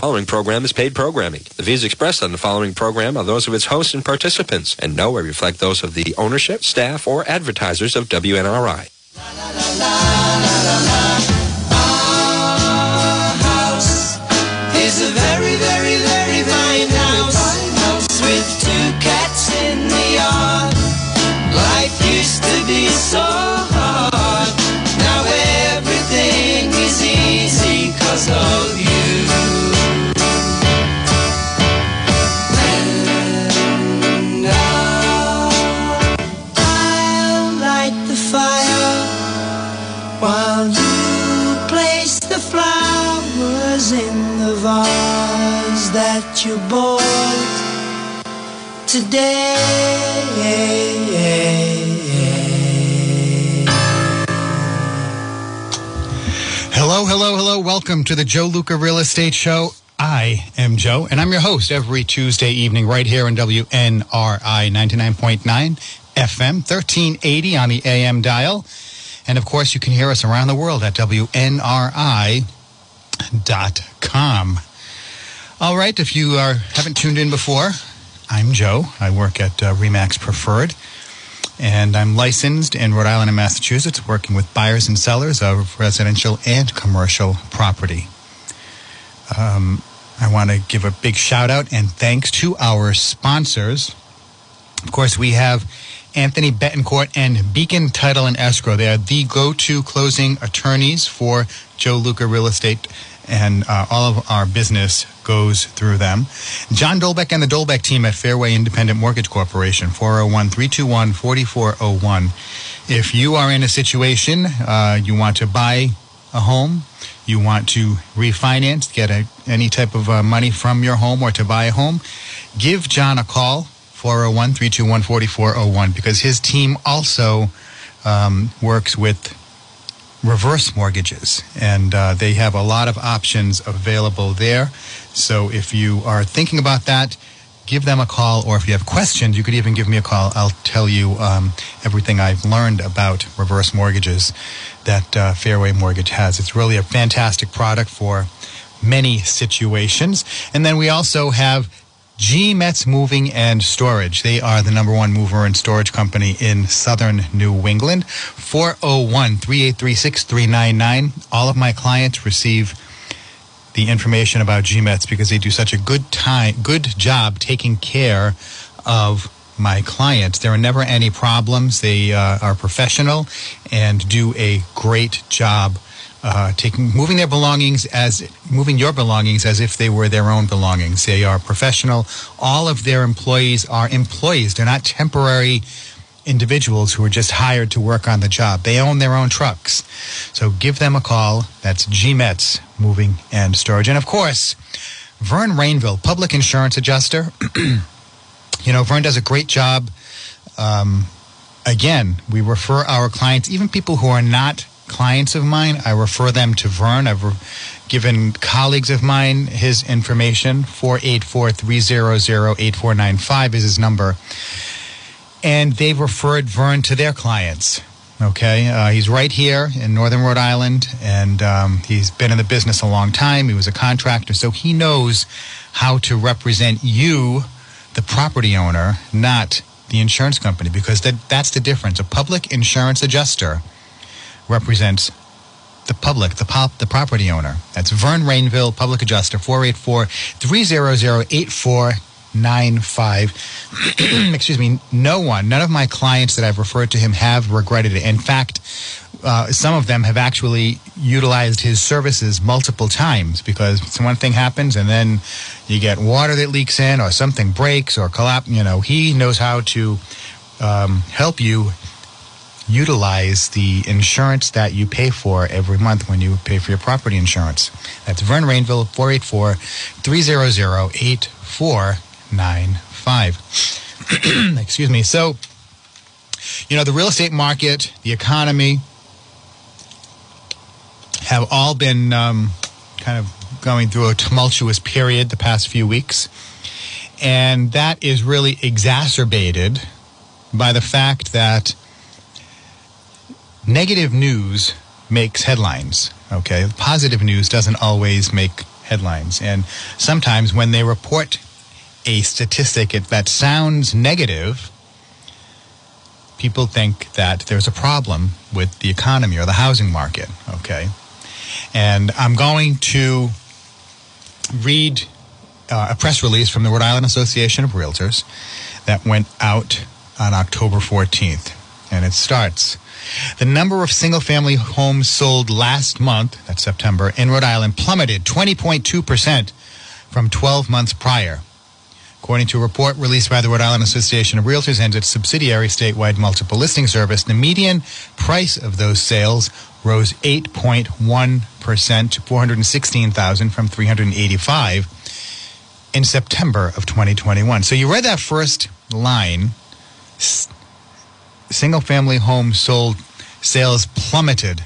following program is paid programming. The views expressed on the following program are those of its hosts and participants, and nowhere reflect those of the ownership, staff, or advertisers of WNRI. is a today. Hello, hello, hello. Welcome to the Joe Luca Real Estate Show. I am Joe, and I'm your host every Tuesday evening right here on WNRI 99.9 FM, 1380 on the AM dial. And of course, you can hear us around the world at WNRI.com. All right, if you are, haven't tuned in before, I'm Joe. I work at uh, Remax Preferred, and I'm licensed in Rhode Island and Massachusetts, working with buyers and sellers of residential and commercial property. Um, I want to give a big shout out and thanks to our sponsors. Of course, we have Anthony Betancourt and Beacon Title and Escrow. They are the go to closing attorneys for Joe Luca Real Estate, and uh, all of our business goes through them. John Dolbeck and the Dolbeck team at Fairway Independent Mortgage Corporation, 401 321 4401. If you are in a situation uh, you want to buy a home, you want to refinance, get a, any type of uh, money from your home or to buy a home, give John a call, 401 321 4401, because his team also um, works with reverse mortgages, and uh, they have a lot of options available there. So if you are thinking about that, give them a call, or if you have questions, you could even give me a call. I'll tell you um, everything I've learned about reverse mortgages that uh, Fairway Mortgage has. It's really a fantastic product for many situations. And then we also have G Metz Moving and Storage. They are the number one mover and storage company in southern New England. 401 383 6399. All of my clients receive the information about G Metz because they do such a good time, good job taking care of my clients. There are never any problems. They uh, are professional and do a great job uh, taking moving their belongings as moving your belongings as if they were their own belongings. They are professional. All of their employees are employees. They're not temporary individuals who are just hired to work on the job. They own their own trucks. So give them a call. That's G Metz Moving and Storage. And of course, Vern Rainville, public insurance adjuster. you know, Vern does a great job. Um, again, we refer our clients, even people who are not clients of mine, I refer them to Vern. I've re- given colleagues of mine his information. 484 300 8495 is his number. And they've referred Vern to their clients. Okay, uh, he's right here in Northern Rhode Island, and um, he's been in the business a long time. He was a contractor, so he knows how to represent you, the property owner, not the insurance company, because that, that's the difference. A public insurance adjuster represents the public, the pop, the property owner. That's Vern Rainville, public adjuster, 484 300 8495. Excuse me, no one, none of my clients that I've referred to him have regretted it. In fact, uh, some of them have actually utilized his services multiple times because one thing happens and then you get water that leaks in or something breaks or collapse. You know, he knows how to um, help you utilize the insurance that you pay for every month when you pay for your property insurance. That's Vern Rainville, 484 300 8495. Excuse me. So, you know, the real estate market, the economy have all been um, kind of going through a tumultuous period the past few weeks. And that is really exacerbated by the fact that negative news makes headlines. Okay, positive news doesn't always make headlines. And sometimes when they report a statistic that sounds negative, people think that there's a problem with the economy or the housing market. Okay. And I'm going to read uh, a press release from the Rhode Island Association of Realtors that went out on October 14th. And it starts The number of single family homes sold last month, that's September, in Rhode Island plummeted 20.2% from 12 months prior. According to a report released by the Rhode Island Association of Realtors and its subsidiary statewide multiple listing service, the median price of those sales rose 8.1% to 416,000 from 385 in September of 2021. So you read that first line single family homes sold sales plummeted.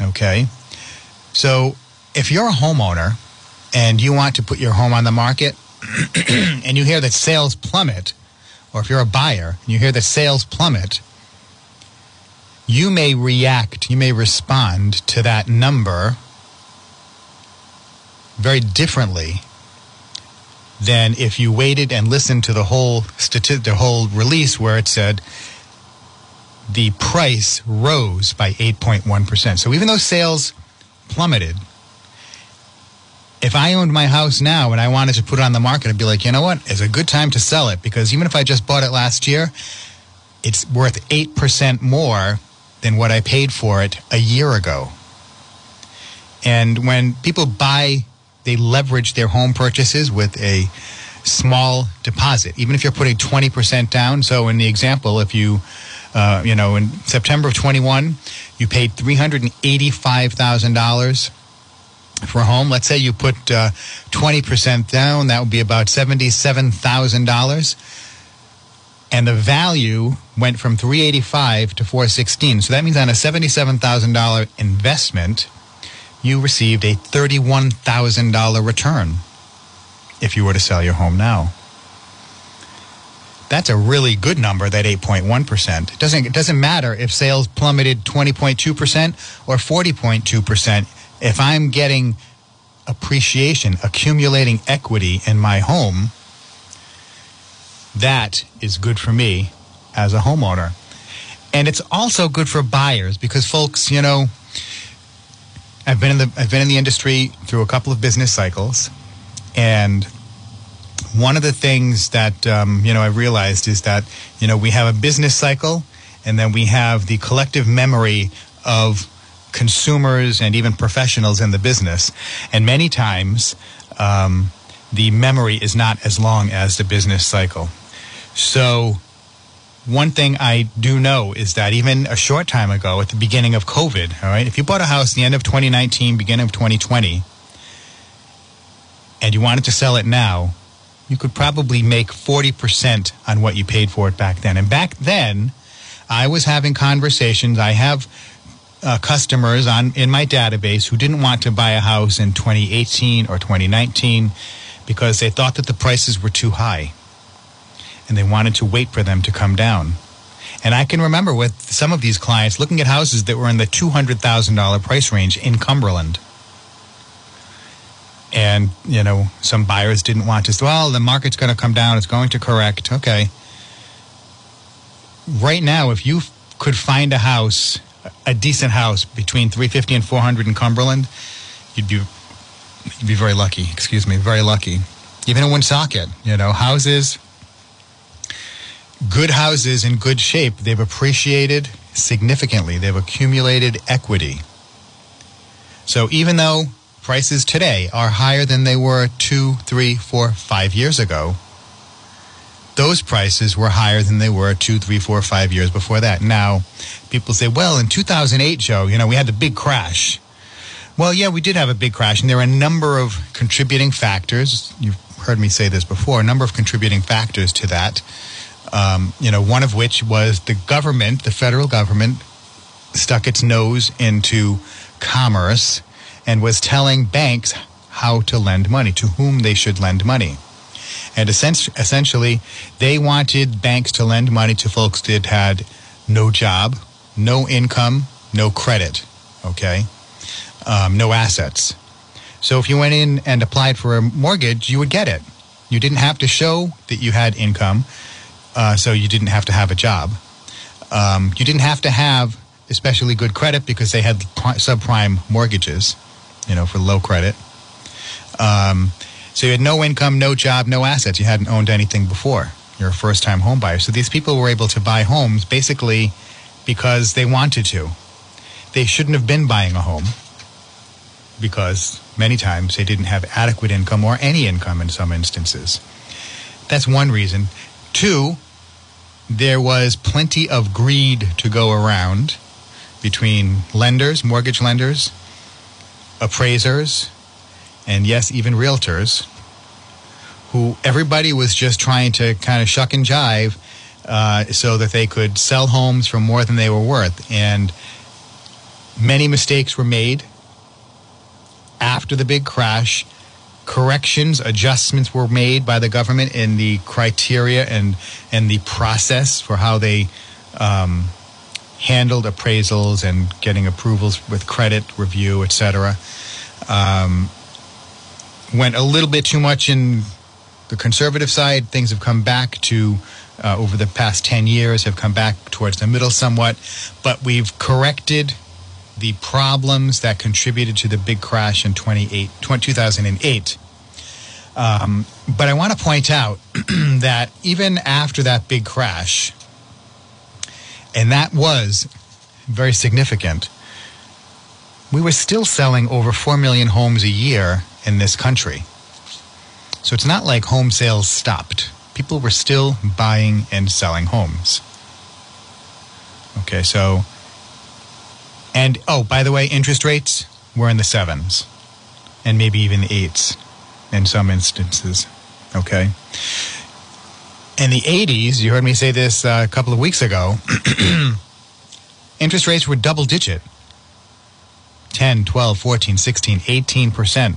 Okay? So if you're a homeowner and you want to put your home on the market and you hear that sales plummet, or if you're a buyer and you hear that sales plummet, you may react, you may respond to that number very differently than if you waited and listened to the whole stati- the whole release where it said the price rose by 8.1%. So even though sales plummeted, if I owned my house now and I wanted to put it on the market, I'd be like, you know what? It's a good time to sell it because even if I just bought it last year, it's worth 8% more than what I paid for it a year ago. And when people buy, they leverage their home purchases with a small deposit, even if you're putting 20% down. So in the example, if you, uh, you know, in September of 21, you paid $385,000 for a home. Let's say you put uh, 20% down, that would be about $77,000 and the value went from 385 to 416 so that means on a $77000 investment you received a $31000 return if you were to sell your home now that's a really good number that 8.1% it doesn't, it doesn't matter if sales plummeted 20.2% or 40.2% if i'm getting appreciation accumulating equity in my home that is good for me as a homeowner. And it's also good for buyers because folks, you know, I've been in the I've been in the industry through a couple of business cycles, and one of the things that um, you know I realized is that you know we have a business cycle, and then we have the collective memory of consumers and even professionals in the business, and many times um, the memory is not as long as the business cycle. So, one thing I do know is that even a short time ago, at the beginning of COVID, all right, if you bought a house the end of 2019, beginning of 2020, and you wanted to sell it now, you could probably make 40% on what you paid for it back then. And back then, I was having conversations. I have uh, customers on in my database who didn't want to buy a house in 2018 or 2019 because they thought that the prices were too high and they wanted to wait for them to come down. And I can remember with some of these clients looking at houses that were in the $200,000 price range in Cumberland. And, you know, some buyers didn't want to, well, the market's going to come down, it's going to correct. Okay. Right now, if you could find a house, a decent house between 350 and 400 in Cumberland, you'd be you'd be very lucky. Excuse me, very lucky. Even in Woonsocket, you know, houses good houses in good shape, they've appreciated significantly. They've accumulated equity. So even though prices today are higher than they were two, three, four, five years ago, those prices were higher than they were two, three, four, five years before that. Now, people say, well, in 2008, Joe, you know, we had the big crash. Well, yeah, we did have a big crash, and there are a number of contributing factors. You've heard me say this before, a number of contributing factors to that. Um, you know, one of which was the government, the federal government, stuck its nose into commerce and was telling banks how to lend money, to whom they should lend money. And essentially, they wanted banks to lend money to folks that had no job, no income, no credit, okay, um, no assets. So if you went in and applied for a mortgage, you would get it. You didn't have to show that you had income, uh, so you didn't have to have a job. Um, you didn't have to have especially good credit because they had pri- subprime mortgages, you know, for low credit. Um, so you had no income, no job, no assets. You hadn't owned anything before. You're a first time home buyer. So these people were able to buy homes basically because they wanted to. They shouldn't have been buying a home because many times they didn't have adequate income or any income in some instances. That's one reason. Two, there was plenty of greed to go around between lenders, mortgage lenders, appraisers, and yes, even realtors, who everybody was just trying to kind of shuck and jive uh, so that they could sell homes for more than they were worth. And many mistakes were made after the big crash. Corrections, adjustments were made by the government in the criteria and and the process for how they um, handled appraisals and getting approvals with credit review, etc. Um, went a little bit too much in the conservative side. Things have come back to uh, over the past 10 years have come back towards the middle somewhat, but we've corrected the problems that contributed to the big crash in 28, 2008. Um, but I want to point out that even after that big crash, and that was very significant, we were still selling over 4 million homes a year in this country. So it's not like home sales stopped. People were still buying and selling homes. Okay, so, and oh, by the way, interest rates were in the sevens and maybe even the eights in some instances. Okay. In the 80s, you heard me say this uh, a couple of weeks ago, interest rates were double digit 10, 12, 14, 16, 18%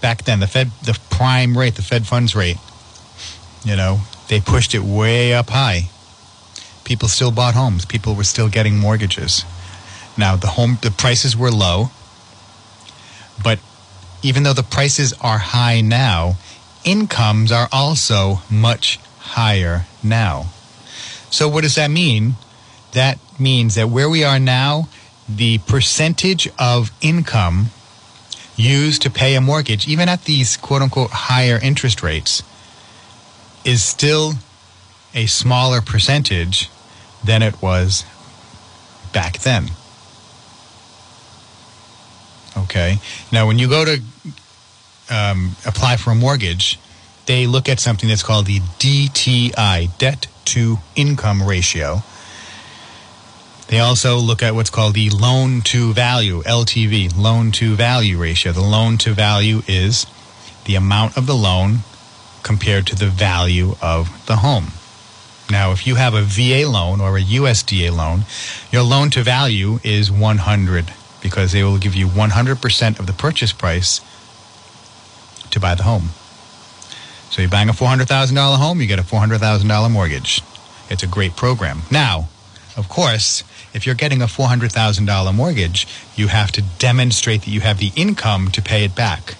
back then. The Fed, the prime rate, the Fed funds rate, you know, they pushed it way up high. People still bought homes. People were still getting mortgages. Now the home, the prices were low, but even though the prices are high now, incomes are also much higher now. So what does that mean? That means that where we are now, the percentage of income used to pay a mortgage, even at these quote unquote higher interest rates, is still a smaller percentage than it was back then. Okay. Now, when you go to um, apply for a mortgage, they look at something that's called the DTI, debt to income ratio. They also look at what's called the loan to value, LTV, loan to value ratio. The loan to value is the amount of the loan compared to the value of the home. Now, if you have a VA loan or a USDA loan, your loan to value is 100 because they will give you 100% of the purchase price to buy the home. So you're buying a $400,000 home, you get a $400,000 mortgage. It's a great program. Now, of course, if you're getting a $400,000 mortgage, you have to demonstrate that you have the income to pay it back.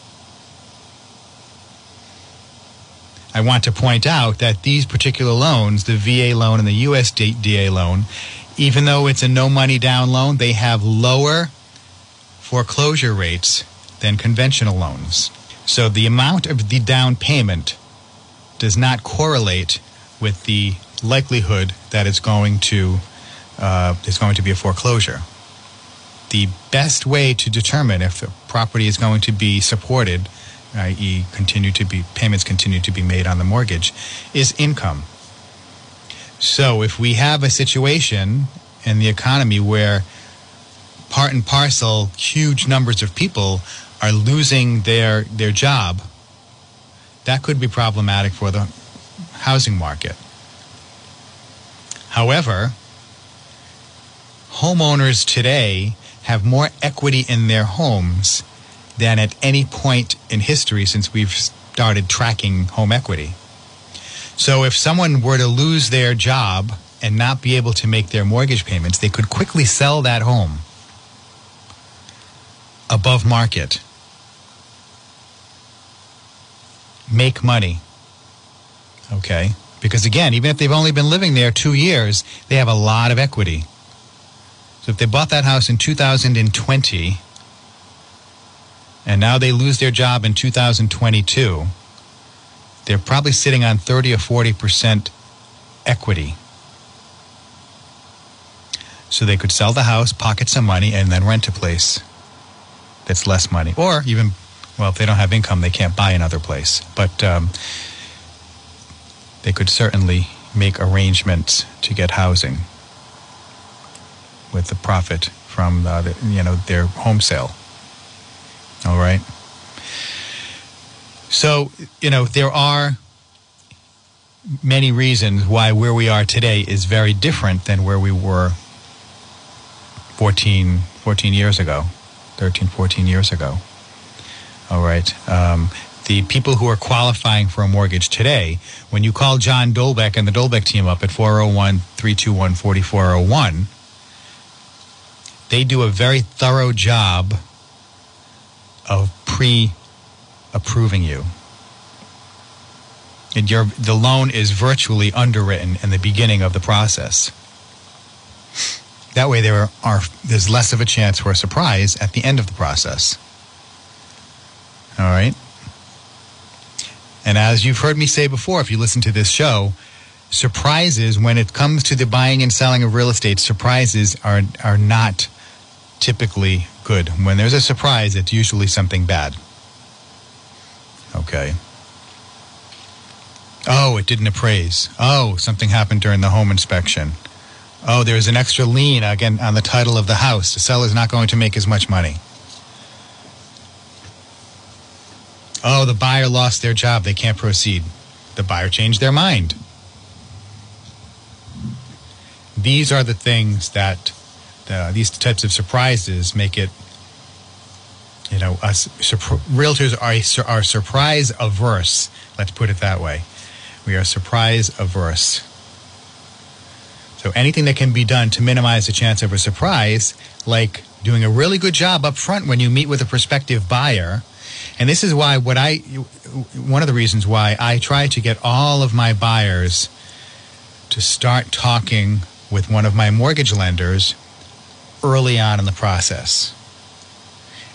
I want to point out that these particular loans, the VA loan and the USDA loan, even though it's a no money down loan, they have lower foreclosure rates than conventional loans. So the amount of the down payment does not correlate with the likelihood that it's going to uh, there's going to be a foreclosure. The best way to determine if the property is going to be supported, i.e., continue to be payments continue to be made on the mortgage, is income. So if we have a situation in the economy where part and parcel huge numbers of people are losing their their job, that could be problematic for the housing market. However, homeowners today have more equity in their homes than at any point in history since we've started tracking home equity. So if someone were to lose their job and not be able to make their mortgage payments, they could quickly sell that home above market make money. Okay? Because again, even if they've only been living there two years, they have a lot of equity. So if they bought that house in 2020 and now they lose their job in 2022, they're probably sitting on 30 or 40% equity. So they could sell the house, pocket some money, and then rent a place that's less money. Or even, well, if they don't have income, they can't buy another place. But um, they could certainly make arrangements to get housing with the profit from uh, the, you know their home sale. All right. So you know there are many reasons why where we are today is very different than where we were 14, 14 years ago, 13, 14 years ago. All right. Um, the people who are qualifying for a mortgage today, when you call John Dolbeck and the Dolbeck team up at 401 321 4401, they do a very thorough job of pre approving you. And your, the loan is virtually underwritten in the beginning of the process. That way, there are there's less of a chance for a surprise at the end of the process. All right. And as you've heard me say before, if you listen to this show, surprises when it comes to the buying and selling of real estate, surprises are are not typically good. When there's a surprise, it's usually something bad. Okay. Oh, it didn't appraise. Oh, something happened during the home inspection. Oh, there's an extra lien again on the title of the house. The seller's not going to make as much money. Oh, the buyer lost their job. They can't proceed. The buyer changed their mind. These are the things that uh, these types of surprises make it. You know, us surp- realtors are are surprise averse. Let's put it that way. We are surprise averse. So anything that can be done to minimize the chance of a surprise, like doing a really good job up front when you meet with a prospective buyer. And this is why what I one of the reasons why I try to get all of my buyers to start talking with one of my mortgage lenders early on in the process.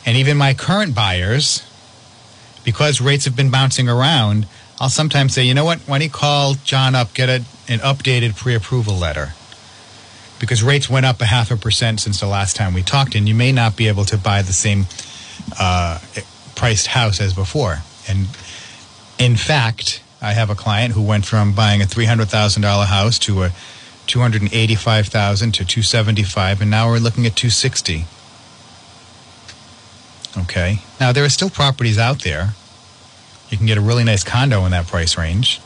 And even my current buyers, because rates have been bouncing around, I'll sometimes say, you know what, why don't you call John up, get a, an updated pre approval letter? Because rates went up a half a percent since the last time we talked, and you may not be able to buy the same uh, priced house as before. And in fact, I have a client who went from buying a $300,000 house to a 285,000 to 275 and now we're looking at 260. Okay. Now there are still properties out there. You can get a really nice condo in that price range.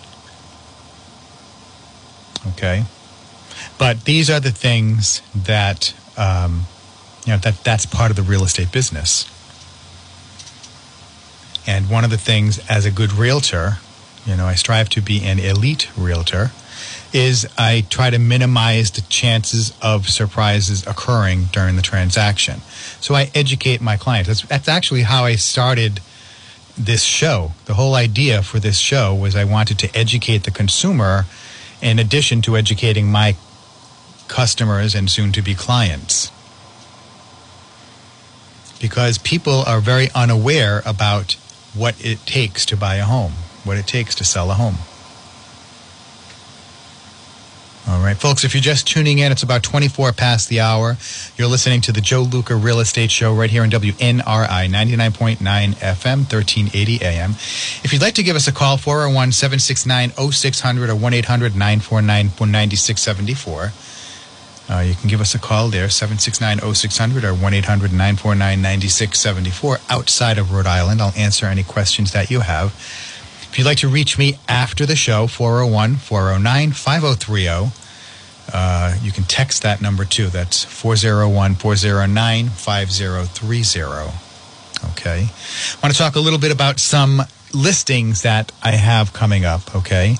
Okay. But these are the things that um, you know that that's part of the real estate business. And one of the things as a good realtor, you know, I strive to be an elite realtor is I try to minimize the chances of surprises occurring during the transaction. So I educate my clients. That's, that's actually how I started this show. The whole idea for this show was I wanted to educate the consumer in addition to educating my customers and soon to be clients. Because people are very unaware about what it takes to buy a home, what it takes to sell a home. All right, folks, if you're just tuning in, it's about 24 past the hour. You're listening to the Joe Luca Real Estate Show right here on WNRI 99.9 FM, 1380 AM. If you'd like to give us a call, 401 769 0600 or 1 800 949 9674. Uh, you can give us a call there, 769 0600 or 1 800 949 9674 outside of Rhode Island. I'll answer any questions that you have. If you'd like to reach me after the show, 401 409 5030. Uh, you can text that number too. That's 401 409 5030. Okay. I want to talk a little bit about some listings that I have coming up. Okay.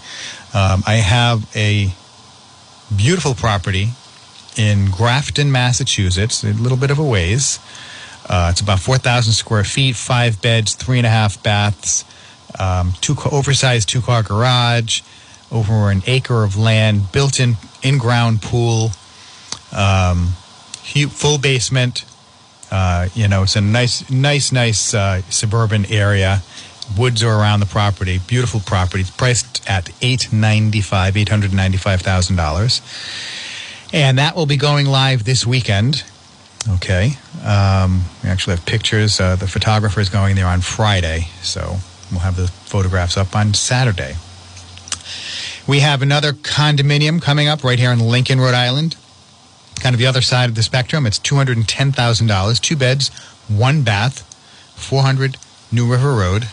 Um, I have a beautiful property in Grafton, Massachusetts, a little bit of a ways. Uh, it's about 4,000 square feet, five beds, three and a half baths. um, two oversized two car garage, over an acre of land, built in in ground pool, um, full basement. Uh, you know, it's a nice, nice, nice uh, suburban area. Woods are around the property. Beautiful property. It's priced at eight ninety five, eight hundred ninety five thousand dollars, and that will be going live this weekend. Okay, um, we actually have pictures. Uh, the photographer is going there on Friday, so we'll have the photographs up on Saturday. We have another condominium coming up right here in Lincoln, Rhode Island. Kind of the other side of the spectrum. It's two hundred and ten thousand dollars, two beds, one bath, four hundred New River Road.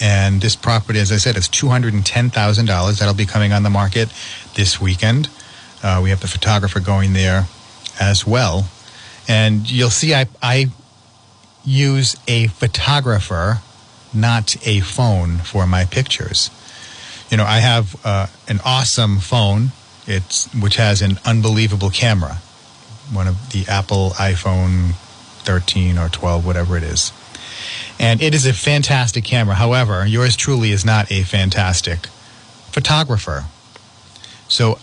And this property, as I said, is two hundred and ten thousand dollars. That'll be coming on the market this weekend. Uh, we have the photographer going there as well, and you'll see I I use a photographer, not a phone, for my pictures you know, I have uh, an awesome phone. It's which has an unbelievable camera, one of the Apple iPhone 13 or 12, whatever it is, and it is a fantastic camera. However, yours truly is not a fantastic photographer. So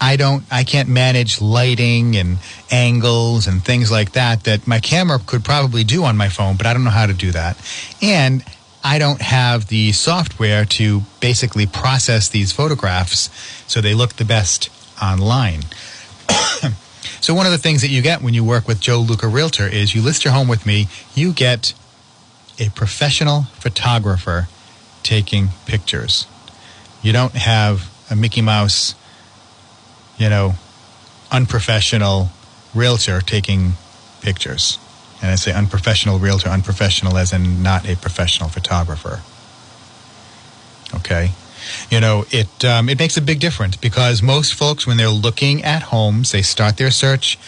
I don't, I can't manage lighting and angles and things like that that my camera could probably do on my phone, but I don't know how to do that. And I don't have the software to basically process these photographs so they look the best online. so one of the things that you get when you work with Joe Luca Realtor is you list your home with me, you get a professional photographer taking pictures. You don't have a Mickey Mouse, you know, unprofessional realtor taking pictures. And I say unprofessional realtor, unprofessional as in not a professional photographer. Okay. You know, it um, it makes a big difference because most folks, when they're looking at homes, they start their search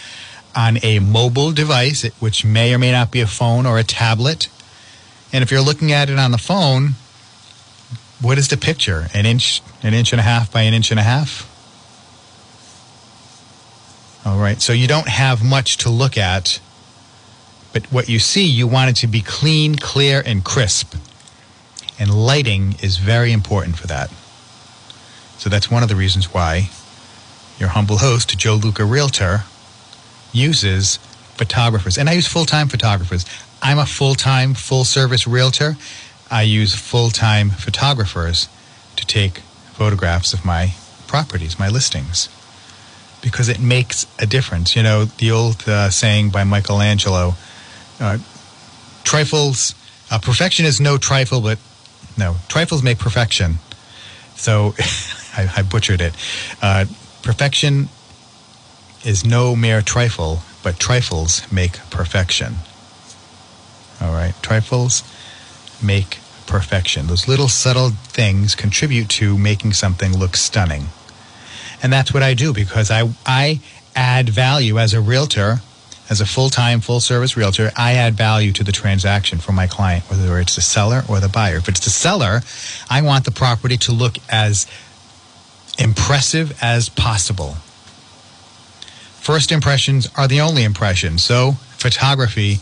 on a mobile device, which may or may not be a phone or a tablet. And if you're looking at it on the phone, what is the picture? An inch, an inch and a half by an inch and a half. All right, so you don't have much to look at, but what you see, you want it to be clean, clear, and crisp. And lighting is very important for that. So that's one of the reasons why your humble host, Joe Luca Realtor, uses photographers. And I use full time photographers. I'm a full time, full service realtor. I use full time photographers to take photographs of my properties, my listings, because it makes a difference. You know, the old uh, saying by Michelangelo uh, trifles, uh, perfection is no trifle, but no, trifles make perfection. So I, I butchered it. Uh, perfection is no mere trifle, but trifles make perfection. All right, trifles make perfection. Those little subtle things contribute to making something look stunning. And that's what I do because I, I add value as a realtor, as a full time, full service realtor. I add value to the transaction for my client, whether it's the seller or the buyer. If it's the seller, I want the property to look as impressive as possible. First impressions are the only impression. so photography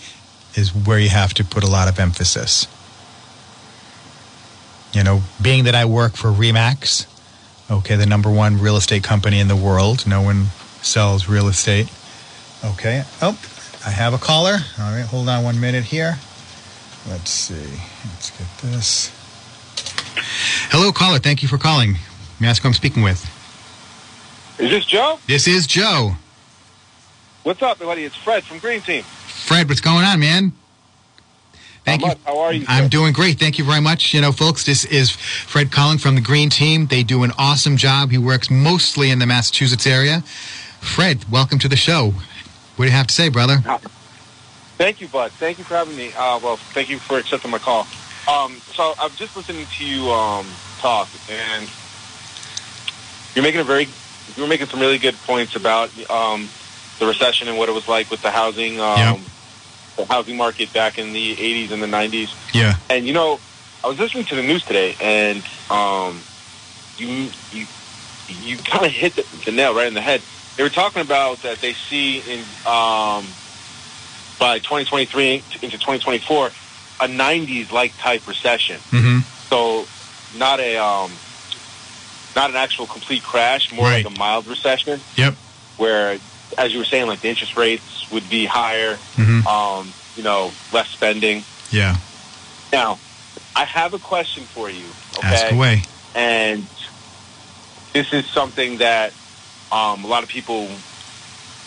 is where you have to put a lot of emphasis. You know, being that I work for Remax, okay, the number one real estate company in the world, no one sells real estate. Okay, oh, I have a caller. All right, hold on one minute here. Let's see. Let's get this. Hello, caller. Thank you for calling. May I ask who I'm speaking with? Is this Joe? This is Joe. What's up, buddy? It's Fred from Green Team. Fred, what's going on, man? Thank How you. much? How are you? I'm doing great. Thank you very much. You know, folks, this is Fred Collin from the Green Team. They do an awesome job. He works mostly in the Massachusetts area. Fred, welcome to the show. What do you have to say, brother? Thank you, bud. Thank you for having me. Uh, well, thank you for accepting my call. Um, so I'm just listening to you um, talk, and you're making a very, you're making some really good points about um, the recession and what it was like with the housing, um, Yeah. The housing market back in the 80s and the 90s. Yeah. And you know, I was listening to the news today, and um, you you you kind of hit the, the nail right in the head. They were talking about that they see in um, by 2023 into 2024 a '90s like type recession. hmm So not a um, not an actual complete crash, more Right. like a mild recession Yep. where, as you were saying, like the interest rates would be higher. hmm Um, you know, less spending. Yeah. Now, I have a question for you. Okay. Ask away. and this is something that um, a lot of people.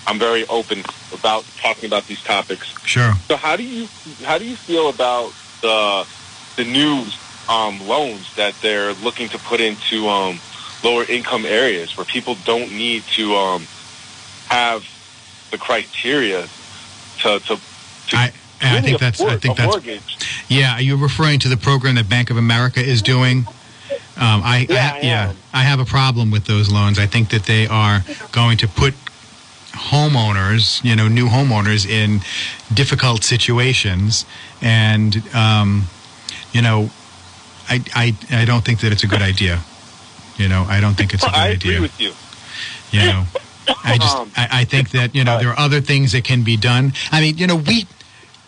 I'm very open about talking about these topics. Sure. So, how do you how do you feel about the the new um, loans that they're looking to put into um, lower income areas where people don't need to um, have the criteria to to, to I, I think that's I think that's mortgage. yeah. Are you referring to the program that Bank of America is doing? Um, I, Yeah, I, I yeah. I have a problem with those loans. I think that they are going to put homeowners, you know, new homeowners in difficult situations, and um, you know, I, I, I don't think that it's a good idea. You know, I don't think it's a good I idea. agree with you. you know i just Um, I, I think that you know but- there are other things that can be done. I mean you know we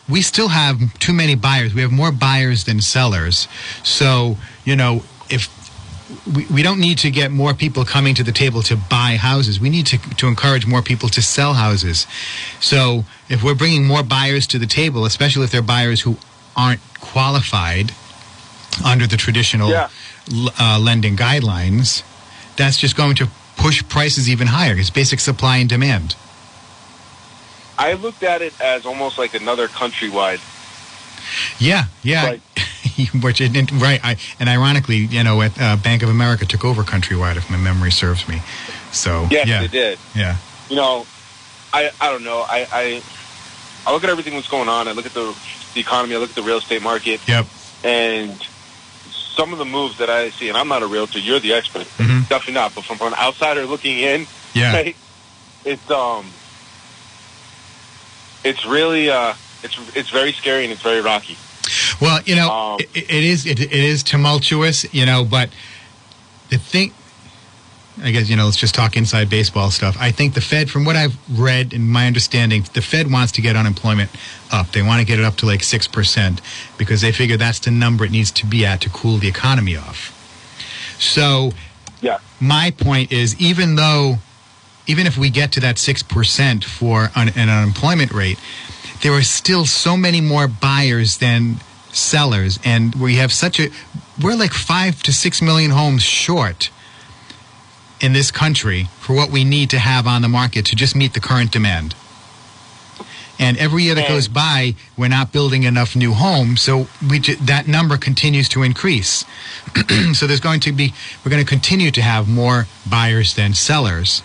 we still have too many buyers. We have more buyers than sellers. So you know if we, we don't need to get more people coming to the table to buy houses. We need to, to encourage more people to sell houses. So if we're bringing more buyers to the table especially if they're buyers who aren't qualified under the traditional Yeah. l- uh, lending guidelines, that's just going to push prices even higher. It's basic supply and demand. I looked at it as almost like another countrywide. Yeah, yeah. Right. Which it, it- right, I, and ironically, you know, at uh, Bank of America took over Countrywide, if my memory serves me. So Yes, yeah, they did. yeah, You know, I I don't know. I, I I look at everything that's going on. I look at the the economy. I look at the real estate market, yep, and some of the moves that I see. And I'm not a realtor. You're the expert. Mhm. Definitely not. But from an outsider looking in, yeah, right, it's um, it's really uh, it's it's very scary and it's very rocky. Well, you know, Um, it, it is it, it is tumultuous, you know, but the thing, I guess you know, let's just talk inside baseball stuff. I think the Fed, from what I've read and my understanding, the Fed wants to get unemployment up. They want to get it up to like six percent because they figure that's the number it needs to be at to cool the economy off. So, Yeah. my point is, even though, even if we get to that six percent for un, an unemployment rate, there are still so many more buyers than sellers, and we have such a we're like five to six million homes short in this country for what we need to have on the market to just meet the current demand. And every year that goes by, we're not building enough new homes, so we ju- that number continues to increase. so there's going to be we're going to continue to have more buyers than sellers.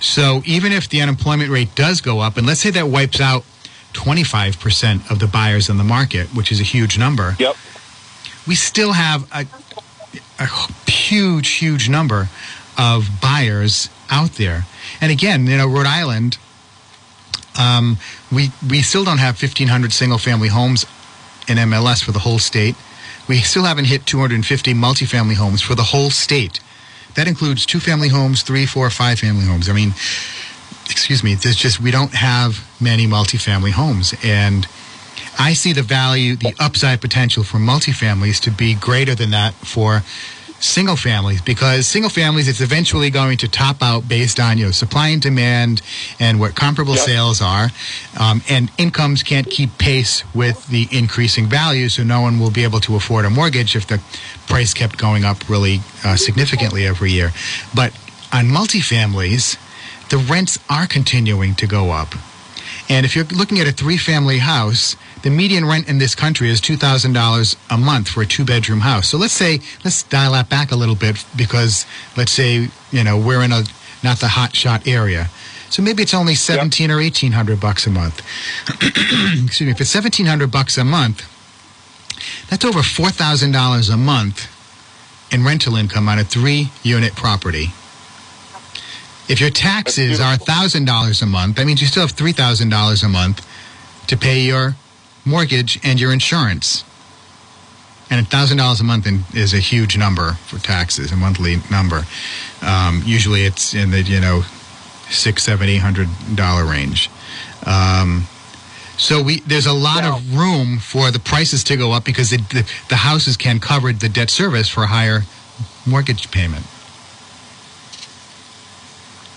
So even if the unemployment rate does go up, and let's say that wipes out 25% of the buyers in the market, which is a huge number, Yep. we still have a, a huge, huge number of buyers out there. And again, you know, Rhode Island, um, we we still don't have 1,500 single-family homes in MLS for the whole state. We still haven't hit 250 multifamily homes for the whole state. That includes two-family homes, three, four, five-family homes. I mean, excuse me, there's just we don't have many multifamily homes, and I see the value, the upside potential for multifamilies to be greater than that for single families because single families it's eventually going to top out based on you know supply and demand and what comparable Yep. sales are. Um, and incomes can't keep pace with the increasing value so no one will be able to afford a mortgage if the price kept going up really uh, significantly every year. But on multifamilies the rents are continuing to go up and if you're looking at a three family house, the median rent in this country is $2,000 a month for a two bedroom house. So let's say, let's dial that back a little bit because let's say, you know, we're in a not the hot shot area. So maybe it's only 17 or 1800 bucks a month. Excuse me. If it's 1700 bucks a month, that's over $4,000 a month in rental income on a three unit property. If your taxes are thousand dollars a month, that means you still have three thousand dollars a month to pay your mortgage and your insurance. And thousand dollars a month in, is a huge number for taxes, a monthly number. Um, usually, it's in the you know six, seven, eight hundred dollar range. Um, So we there's a lot of room for the prices to go up because the, the the houses can cover the debt service for a higher mortgage payment.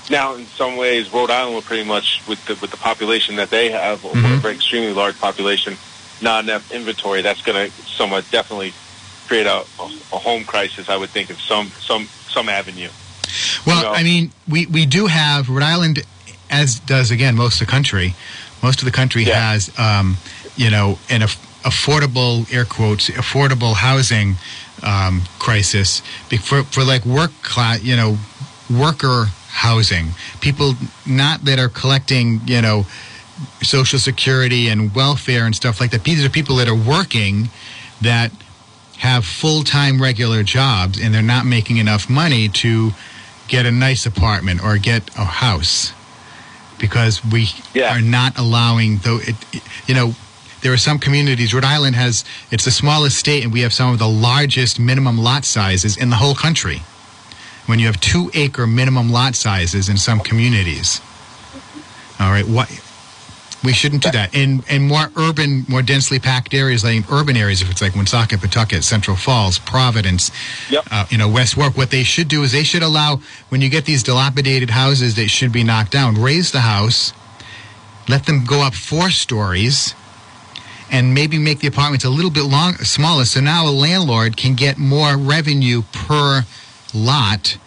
Now, in some ways, Rhode Island will pretty much, with the with the population that they have, or Mhm. a very extremely large population, not enough inventory. That's going to somewhat definitely create a, a, home crisis. I would think in some some some avenue. Well, No. I mean, we, we do have Rhode Island, as does again most of the country. Most of the country Yeah. has, um, you know, an aff- affordable air quotes affordable housing um, crisis for for like work class, you know, worker housing. People not that are collecting, you know, social security and welfare and stuff like that. These are people that are working that have full time regular jobs and they're not making enough money to get a nice apartment or get a house because we Yeah. are not allowing though it, it- you know there are some communities Rhode Island has it's the smallest state and we have some of the largest minimum lot sizes in the whole country when you have 2 acre minimum lot sizes in some communities all right what we shouldn't do that. In in more urban, more densely packed areas, like urban areas, if it's like Woonsocket, Pawtucket, Central Falls, Providence, Yep. uh, you know, West Warwick, what they should do is they should allow when you get these dilapidated houses that should be knocked down, raze the house, let them go up four stories, and maybe make the apartments a little bit long, smaller. So now a landlord can get more revenue per lot,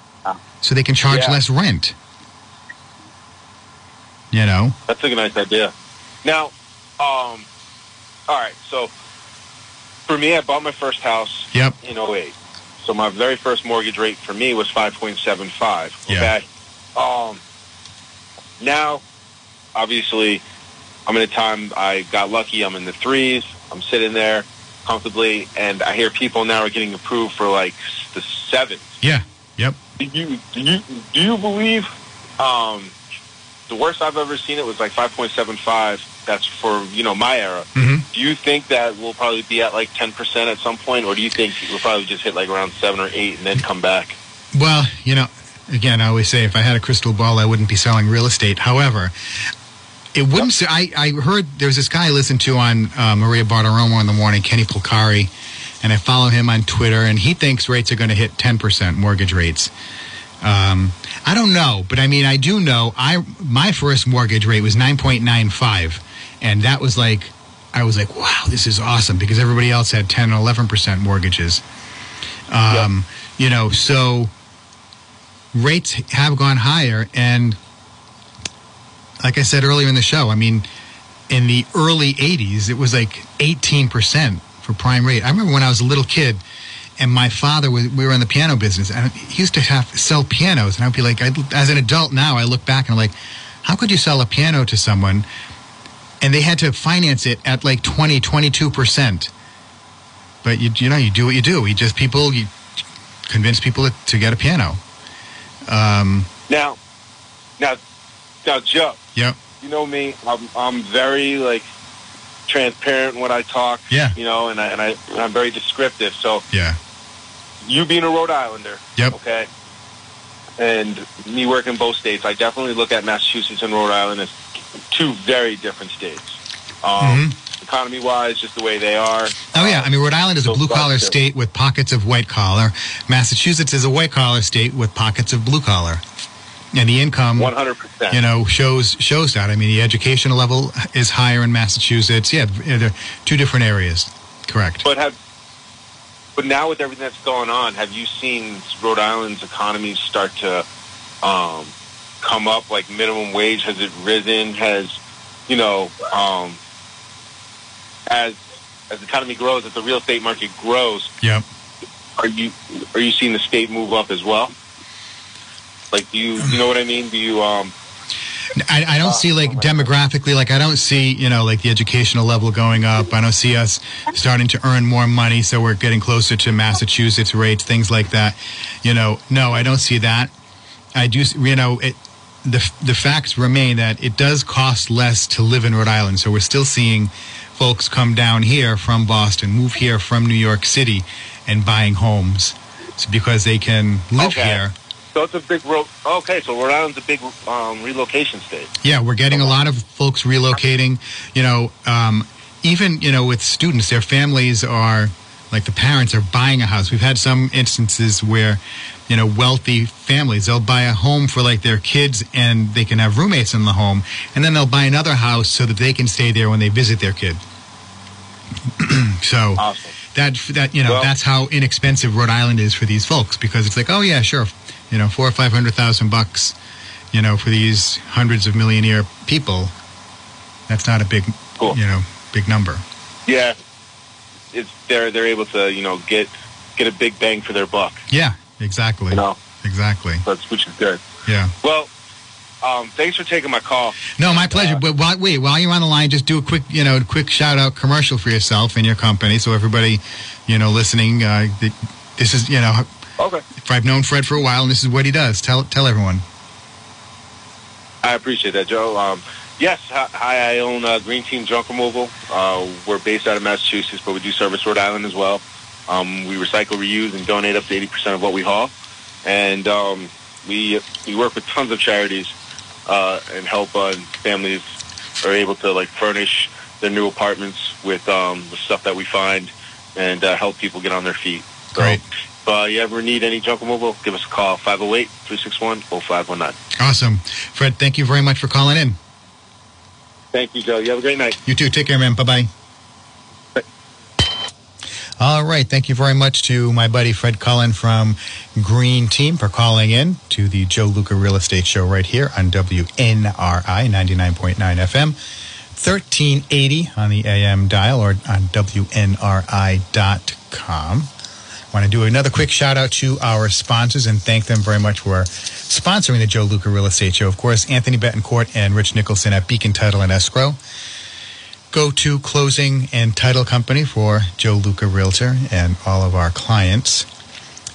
so they can charge Yeah. less rent. You know. That's a nice idea. Now, um, all right. So, for me, I bought my first house Yep. in 08. So my very first mortgage rate for me was 5.75. Yeah. Um, now, obviously, I'm in a time I got lucky. I'm in the threes. I'm sitting there comfortably, and I hear people now are getting approved for like the sevens. Yeah. Yep. Do you do you do you believe um, the worst I've ever seen it was like 5.75? That's for you know my era. hmm Do you think that we'll probably be at like 10% at some point, or do you think we'll probably just hit like around seven or eight and then come back? Well, you know, again, I always say if I had a crystal ball, I wouldn't be selling real estate. However, it wouldn't. Say, I I heard there's this guy I listened to on uh, Maria Bartiromo in the morning, Kenny Polcari, and I follow him on Twitter, and he thinks rates are going to hit 10% mortgage rates. Um, I don't know, but I mean, I do know. I my first mortgage rate was 9.95, and that was like, I was like, wow, this is awesome because everybody else had 10 and 11 percent mortgages. Um, You know, so rates have gone higher, and like I said earlier in the show, I mean, in the early 80s, it was like 18 percent for prime rate. I remember when I was a little kid and my father was we were in the piano business and he used to have sell pianos and I'd be like I, as an adult now I look back and I'm like how could you sell a piano to someone and they had to finance it at like 20 22% but you you know you do what you do you just people you convince people to, to get a piano um Now, now, now, Joe. Yep. You know me. I'm I'm very like transparent when I talk. Yeah. You know, and I and I and I'm very descriptive. So yeah you being a Rhode Islander. Yep. Okay. And me working both states, I definitely look at Massachusetts and Rhode Island as two very different states. Um, Economy wise, just the way they are. Oh yeah, I mean Rhode Island is a blue collar state with pockets of white collar. Massachusetts is a white collar state with pockets of blue collar, and the income, One hundred percent. you know, shows shows that. I mean, the educational level is higher in Massachusetts. Yeah, they're two different areas. Correct. But have but now with everything that's going on, have you seen Rhode Island's economy start to um, come up? Like minimum wage, has it risen? Has you know um, as as the economy grows, as the real estate market grows, Yep. are you are you seeing the state move up as well? Like, do you you know what I mean? Do you um I, I don't see like demographically, like I don't see you know like the educational level going up. I don't see us starting to earn more money, so we're getting closer to Massachusetts rates, things like that. You know, no, I don't see that. I do, you know, it, the the facts remain that it does cost less to live in Rhode Island. So we're still seeing folks come down here from Boston, move here from New York City, and buying homes. It's because they can live Okay. here So it's a big ro- Okay, so Rhode Island's a big um, relocation state. Yeah, we're getting a lot of folks relocating. You know, um, even you know with students, their families are like the parents are buying a house. We've had some instances where you know wealthy families they'll buy a home for like their kids and they can have roommates in the home, and then they'll buy another house so that they can stay there when they visit their kid. so Awesome. that that you know Well- that's how inexpensive Rhode Island is for these folks because it's like oh yeah sure you know four or five hundred thousand bucks you know for these hundreds of millionaire people that's not a big Cool. you know big number Yeah, it's they're they're able to you know get get a big bang for their buck. yeah exactly You know, exactly that's which is good. yeah Well, um, thanks for taking my call. no my pleasure uh, but while, wait while you're on the line just do a quick you know quick shout out commercial for yourself and your company so everybody you know listening uh, this is you know Okay. if I've known Fred for a while and this is what he does tell tell everyone I appreciate that, Joe. Um, yes, hi, I own uh, Green Team Junk Removal. Uh, we're based out of Massachusetts, but we do service Rhode Island as well. Um, we recycle, reuse, and donate up to 80% of what we haul. And um, we we work with tons of charities uh, and help uh, families are able to like furnish their new apartments with um, the stuff that we find and uh, help people get on their feet. So Great. if uh, you ever need any junk Mobile, give us a call, 508-361-0519. awesome Fred thank you very much for calling in Thank you, Joe. You have a great night. You too. Take care, man. Bye bye. Bye. All right. Thank you very much to my buddy Fred Cullen from Green Team for calling in to the Joe Luca Real Estate Show right here on WNRI 99.9 FM, 1380 on the AM dial or on WNRI.com. Want to do another quick shout out to our sponsors and thank them very much for sponsoring the Joe Luca Real Estate Show. Of course, Anthony Betancourt and Rich Nicholson at Beacon Title and Escrow. Go to closing and title company for Joe Luca Realtor and all of our clients.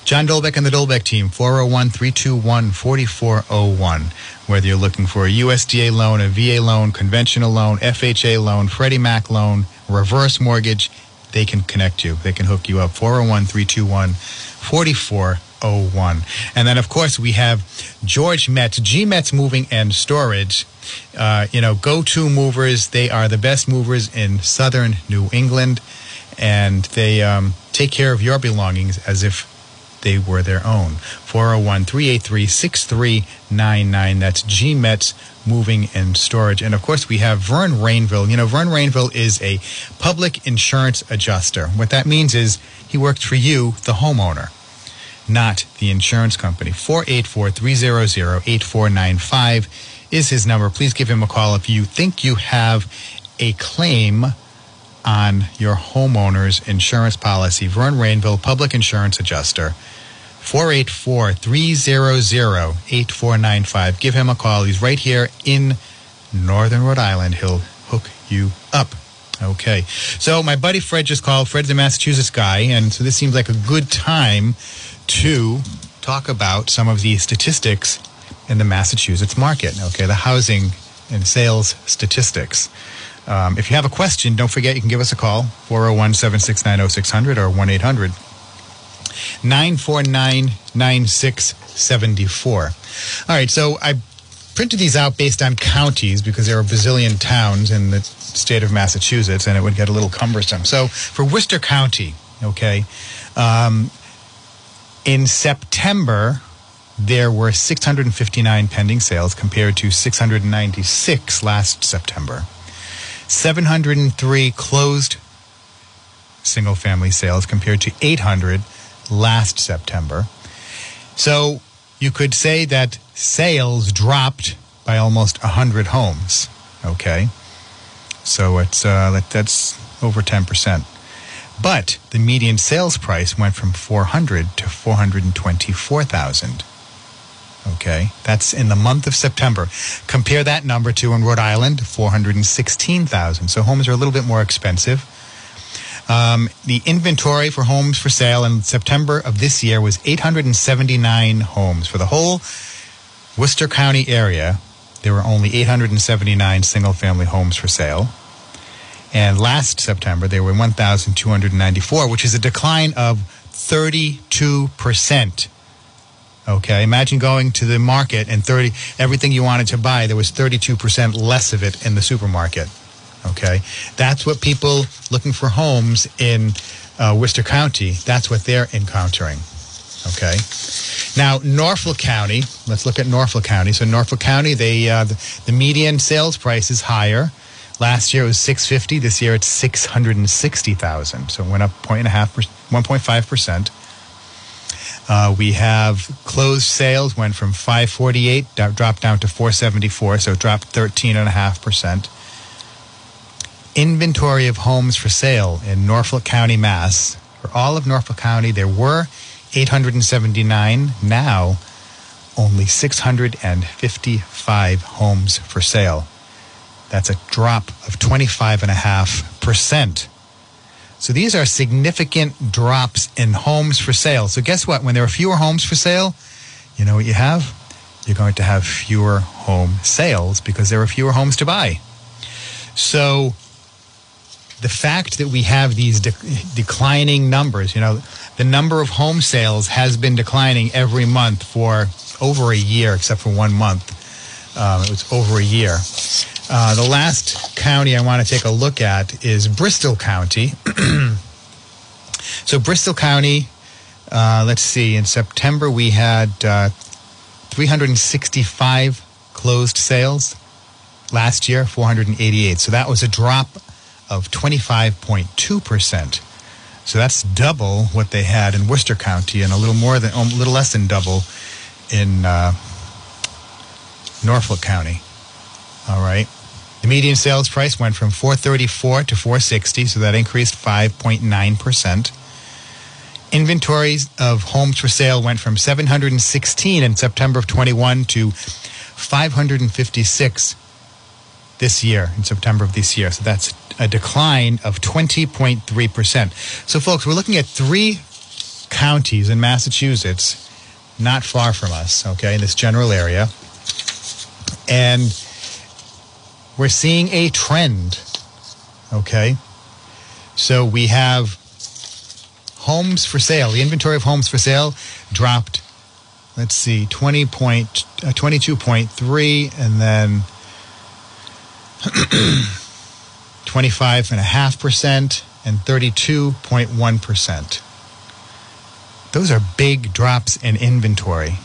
John Dolbeck and the Dolbeck team, 401 321 4401. Whether you're looking for a USDA loan, a VA loan, conventional loan, FHA loan, Freddie Mac loan, reverse mortgage, they can connect you. They can hook you up. 401 321 4401. And then, of course, we have George Metz, G Metz Moving and Storage. Uh, you know, go to movers. They are the best movers in southern New England, and they um, take care of your belongings as if they were their own. 401 383 6399. That's G Metz Moving and Storage. And of course, we have Vern Rainville. You know, Vern Rainville is a public insurance adjuster. What that means is he works for you, the homeowner, not the insurance company. 484 300 8495 is his number. Please give him a call if you think you have a claim on your homeowner's insurance policy. Vern Rainville, public insurance adjuster. 484 300 8495. Give him a call. He's right here in Northern Rhode Island. He'll hook you up. Okay. So my buddy Fred just called. Fred's a Massachusetts guy, and so this seems like a good time to talk about some of the statistics in the Massachusetts market. Okay, the housing and sales statistics. Um, if you have a question, don't forget you can give us a call 401 769 0600 or 1 800 949 9674. All right, so I printed these out based on counties because there are a bazillion towns in the state of Massachusetts and it would get a little cumbersome. So for Worcester County, okay, um, in September, there were 659 pending sales compared to 696 last September. 703 closed single family sales compared to 800 last September. So you could say that sales dropped by almost 100 homes. Okay. So it's uh, that, that's over 10%. But the median sales price went from 400 to 424,000. Okay, that's in the month of September. Compare that number to in Rhode Island, 416,000. So homes are a little bit more expensive. Um, the inventory for homes for sale in September of this year was 879 homes. For the whole Worcester County area, there were only 879 single family homes for sale. And last September, there were 1,294, which is a decline of 32%. Okay, imagine going to the market and 30 everything you wanted to buy there was 32% less of it in the supermarket. Okay, that's what people looking for homes in uh, Worcester County. That's what they're encountering. Okay, now Norfolk County. Let's look at Norfolk County. So Norfolk County, they uh, the, the median sales price is higher. Last year it was 650. This year it's 660,000. So it went up point and a half, 1.5 percent. Uh, we have closed sales went from 548 do- dropped down to 474, so it dropped 13.5 percent. Inventory of homes for sale in Norfolk County, Mass. For all of Norfolk County, there were 879. Now, only 655 homes for sale. That's a drop of 25.5 percent. So these are significant drops in homes for sale. So guess what? When there are fewer homes for sale, you know what you have? You're going to have fewer home sales because there are fewer homes to buy. So the fact that we have these de- declining numbers, you know, the number of home sales has been declining every month for over a year, except for one month. Um, it was over a year. Uh, the last county I want to take a look at is Bristol County. so, Bristol County, uh, let's see, in September we had uh, 365 closed sales. Last year, 488. So, that was a drop of 25.2%. So, that's double what they had in Worcester County and a little more than, a little less than double in uh, Norfolk County. All right. The median sales price went from 434 to 460, so that increased 5.9%. Inventories of homes for sale went from 716 in September of 21 to 556 this year, in September of this year. So that's a decline of 20.3%. So, folks, we're looking at three counties in Massachusetts, not far from us, okay, in this general area. And we're seeing a trend. Okay. So we have homes for sale. The inventory of homes for sale dropped, let's see, 20 point, uh, 22.3 and then 25.5% and 32.1%. Those are big drops in inventory.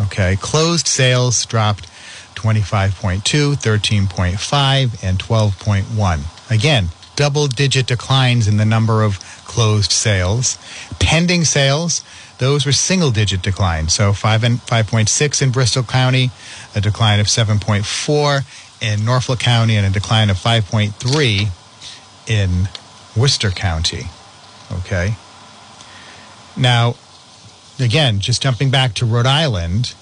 Okay. Closed sales dropped 25.2, 13.5, and 12.1. Again, double digit declines in the number of closed sales. Pending sales, those were single digit declines. So 5 and 5.6 in Bristol County, a decline of 7.4 in Norfolk County, and a decline of 5.3 in Worcester County. Okay. Now, again, just jumping back to Rhode Island,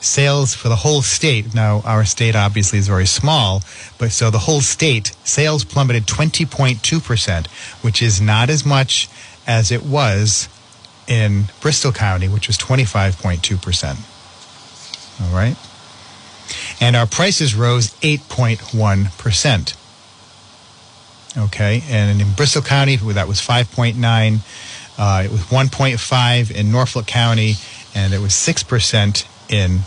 sales for the whole state. Now, our state obviously is very small, but so the whole state sales plummeted 20.2%, which is not as much as it was in Bristol County, which was 25.2%. All right. And our prices rose 8.1%. Okay. And in Bristol County, that was 5.9. Uh, it was 1.5 in Norfolk County, and it was 6% in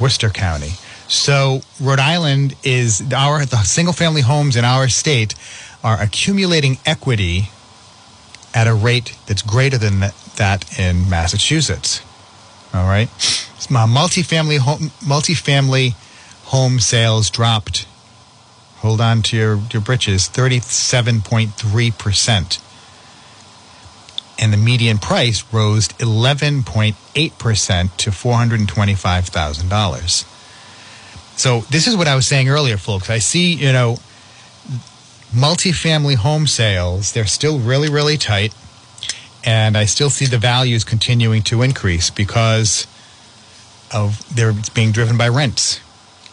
Worcester County. So Rhode Island is our the single family homes in our state are accumulating equity at a rate that's greater than that, in Massachusetts. All right, multifamily home multifamily home sales dropped. Hold on to your your britches, thirty seven point three percent and the median price rose 11.8% to $425,000. So this is what I was saying earlier, folks. I see, you know, multifamily home sales, they're still really, really tight. And I still see the values continuing to increase because of they're being driven by rents.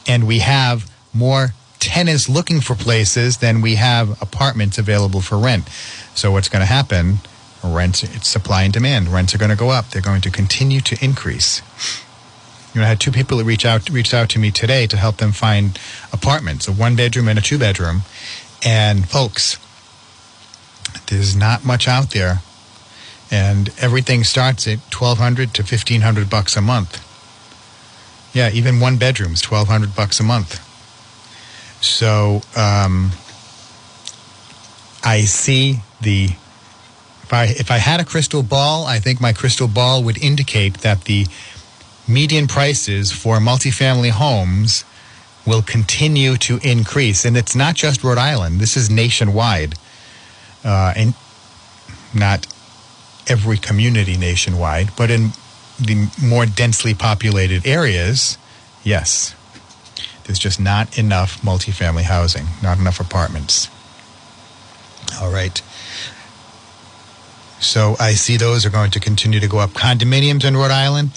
And we have more tenants looking for places than we have apartments available for rent. So what's going to happen? rents it's supply and demand rents are going to go up they're going to continue to increase you know i had two people that reached out reached out to me today to help them find apartments a one bedroom and a two bedroom and folks there's not much out there and everything starts at 1200 to 1500 bucks a month. Yeah, even one bedroom's 1200 bucks a month. So um, I see the if I if I had a crystal ball, I think my crystal ball would indicate that the median prices for multifamily homes will continue to increase, and it's not just Rhode Island. This is nationwide, uh, and not every community nationwide, but in the more densely populated areas, yes, there's just not enough multifamily housing, not enough apartments. All right. So I see those are going to continue to go up. Condominiums in Rhode Island,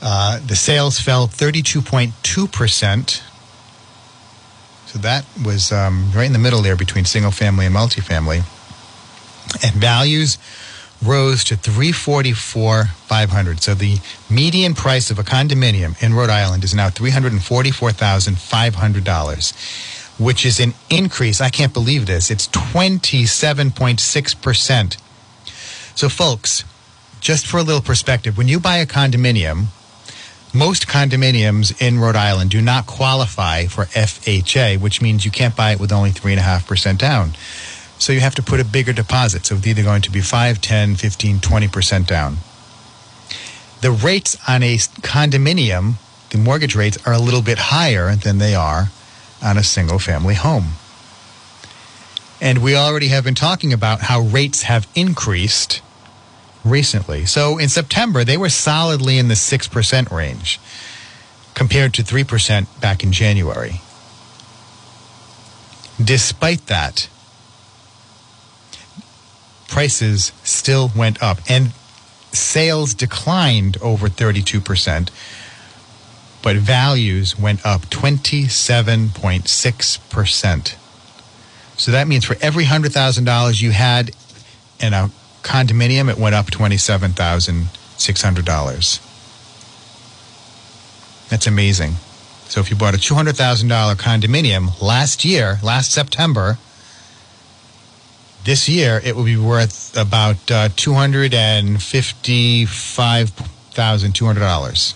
uh, the sales fell 32.2%. So that was um, right in the middle there between single family and multifamily. And values rose to 344 500 so the median price of a condominium in rhode island is now $344500 which is an increase. I can't believe this. It's 27.6% so folks just for a little perspective when you buy a condominium most condominiums in Rhode Island do not qualify for FHA, which means you can't buy it with only 3.5% down. So you have to put a bigger deposit. So it's either going to be 5, 10, 15, 20% down. The rates on a condominium, the mortgage rates, are a little bit higher than they are on a single family home. And we already have been talking about how rates have increased recently. So in September, they were solidly in the 6% range compared to 3% back in January. Despite that, prices still went up and sales declined over 32%, but values went up 27.6%. So that means for every $100,000 you had in a condominium, it went up $27,600. That's amazing. So if you bought a $200,000 condominium last year, last September, this year it will be worth about uh, $255,200.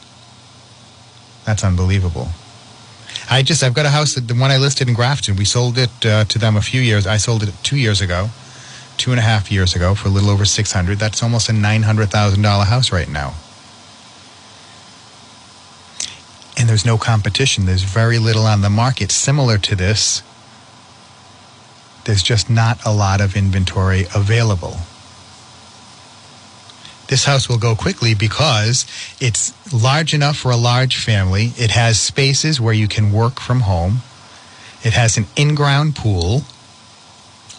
That's unbelievable. I just, I've got a house, that the one I listed in Grafton, we sold it uh, to them a few years. I sold it two years ago, two and a half years ago for a little over 600. That's almost a $900,000 house right now. And there's no competition. There's very little on the market similar to this there's just not a lot of inventory available. This house will go quickly because it's large enough for a large family. It has spaces where you can work from home. It has an in ground pool,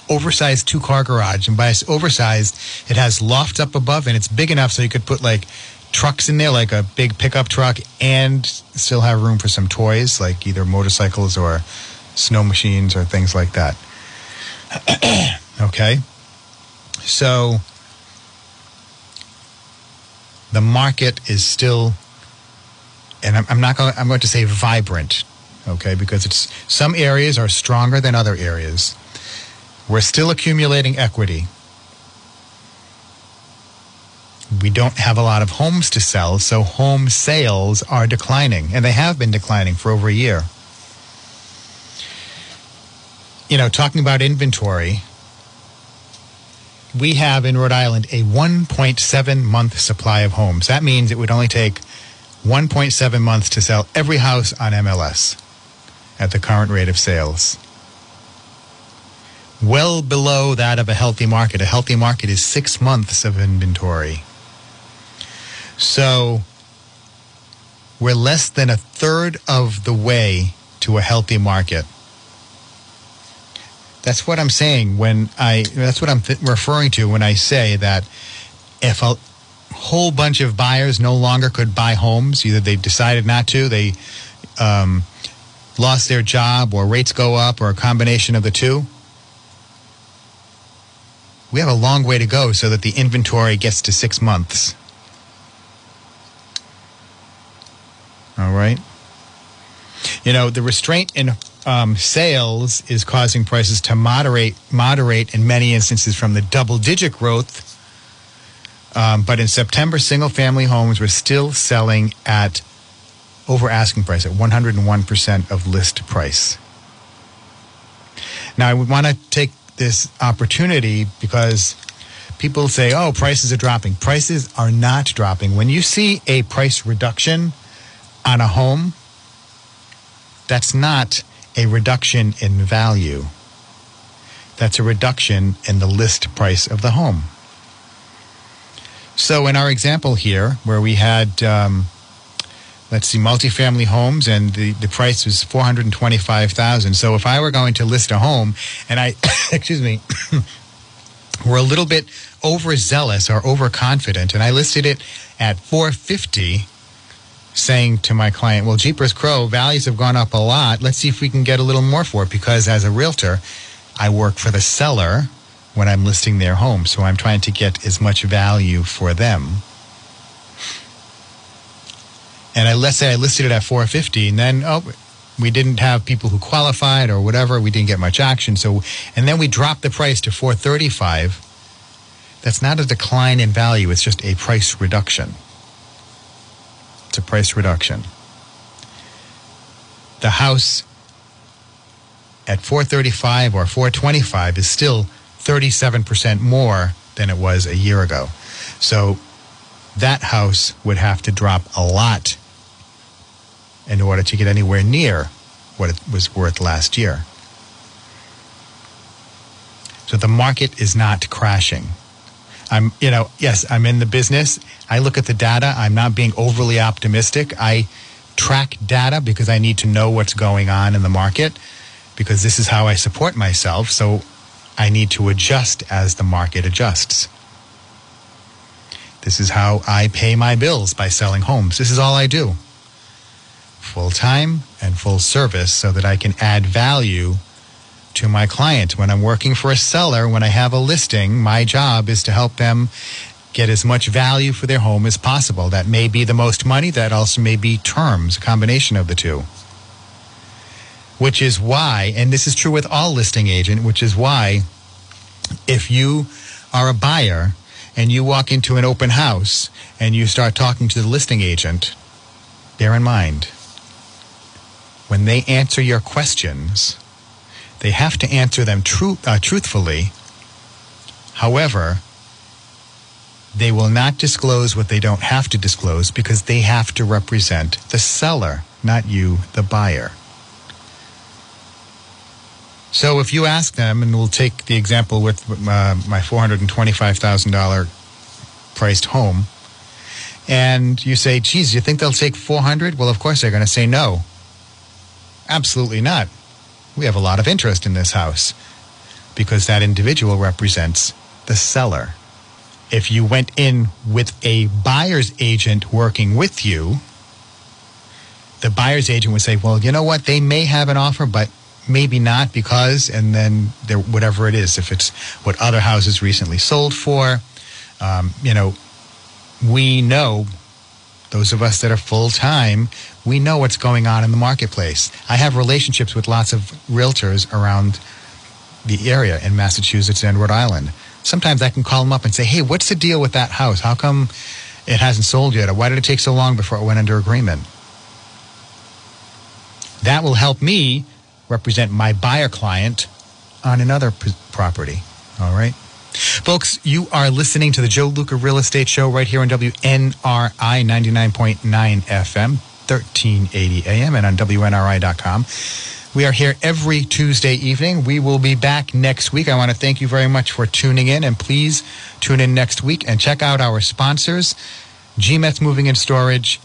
oversized two car garage. And by oversized, it has lofts up above and it's big enough so you could put like trucks in there, like a big pickup truck, and still have room for some toys, like either motorcycles or snow machines or things like that. okay? So the market is still, and I'm, I'm not going. I'm going to say vibrant, okay? Because it's some areas are stronger than other areas. We're still accumulating equity. We don't have a lot of homes to sell, so home sales are declining, and they have been declining for over a year you know, talking about inventory, we have in Rhode Island a 1.7 month supply of homes. That means it would only take 1.7 months to sell every house on MLS at the current rate of sales. Well below that of a healthy market. A healthy market is six months of inventory. So we're less than a third of the way to a healthy market. That's what I'm saying when I. That's what I'm th- referring to when I say that if a whole bunch of buyers no longer could buy homes, either they decided not to, they um, lost their job, or rates go up, or a combination of the two. We have a long way to go so that the inventory gets to six months. All right. You know, the restraint in um, sales is causing prices to moderate moderate in many instances from the double digit growth Um, but in September, single family homes were still selling at over asking price, at 101% of list price. Now, I want to take this opportunity because people say, oh, prices are dropping. Prices are not dropping. When you see a price reduction on a home, that's not a reduction in value. That's a reduction in the list price of the home. So, in our example here, where we had, um, let's see, multifamily homes, and the, the price was four hundred and twenty-five thousand. So, if I were going to list a home, and I, excuse me, were a little bit overzealous or overconfident, and I listed it at four fifty, saying to my client, "Well, Jeepers Crow, values have gone up a lot. Let's see if we can get a little more for it." Because as a realtor, I work for the seller when I'm listing their home. So I'm trying to get as much value for them. And I let's say I listed it at 450 and then oh we didn't have people who qualified or whatever, we didn't get much action. So and then we dropped the price to 435. That's not a decline in value, it's just a price reduction. A price reduction. The house at 435 or 425 is still 37% more than it was a year ago. So that house would have to drop a lot in order to get anywhere near what it was worth last year. So the market is not crashing. I'm, you know, yes, I'm in the business. I look at the data. I'm not being overly optimistic. I track data because I need to know what's going on in the market because this is how I support myself. So I need to adjust as the market adjusts. This is how I pay my bills by selling homes. This is all I do full time and full service so that I can add value to my client. When I'm working for a seller, when I have a listing, my job is to help them get as much value for their home as possible. That may be the most money, that also may be terms, a combination of the two which is why, and this is true with all listing agent, which is why if you are a buyer and you walk into an open house and you start talking to the listing agent, bear in mind, when they answer your questions, they have to answer them tru- uh, truthfully. However, they will not disclose what they don't have to disclose because they have to represent the seller, not you, the buyer. So if you ask them, and we'll take the example with uh, my $425,000 priced home, and you say, geez, you think they'll take 400? Well, of course they're going to say no. Absolutely not. We have a lot of interest in this house because that individual represents the seller. If you went in with a buyer's agent working with you, the buyer's agent would say, well, you know what? They may have an offer, but maybe not because, and then there, whatever it is, if it's what other houses recently sold for, um, you know, we know those of us that are full time, we know what's going on in the marketplace. I have relationships with lots of realtors around the area in Massachusetts and Rhode Island. Sometimes I can call them up and say, hey, what's the deal with that house? How come it hasn't sold yet? Or why did it take so long before it went under agreement? That will help me represent my buyer client on another p- property. All right. Folks, you are listening to the Joe Luca Real Estate Show right here on WNRI 99.9 FM, 1380 AM, and on WNRI.com. We are here every Tuesday evening. We will be back next week. I want to thank you very much for tuning in, and please tune in next week and check out our sponsors G Metz Moving and Storage,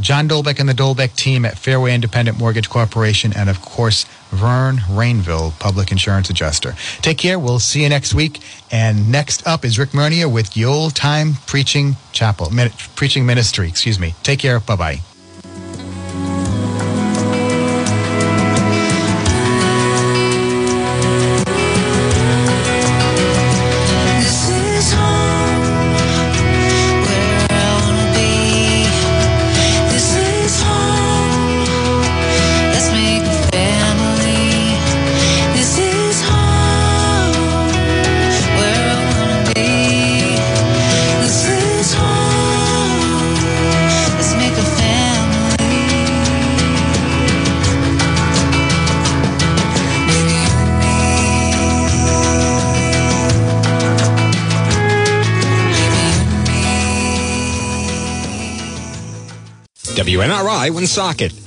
John Dolbeck and the Dolbeck team at Fairway Independent Mortgage Corporation, and of course, Vern Rainville, Public Insurance Adjuster. Take care. We'll see you next week. And next up is Rick Mernia with the Old Time Preaching Chapel, Preaching Ministry. Excuse me. Take care. Bye bye. WNRI Woonsocket.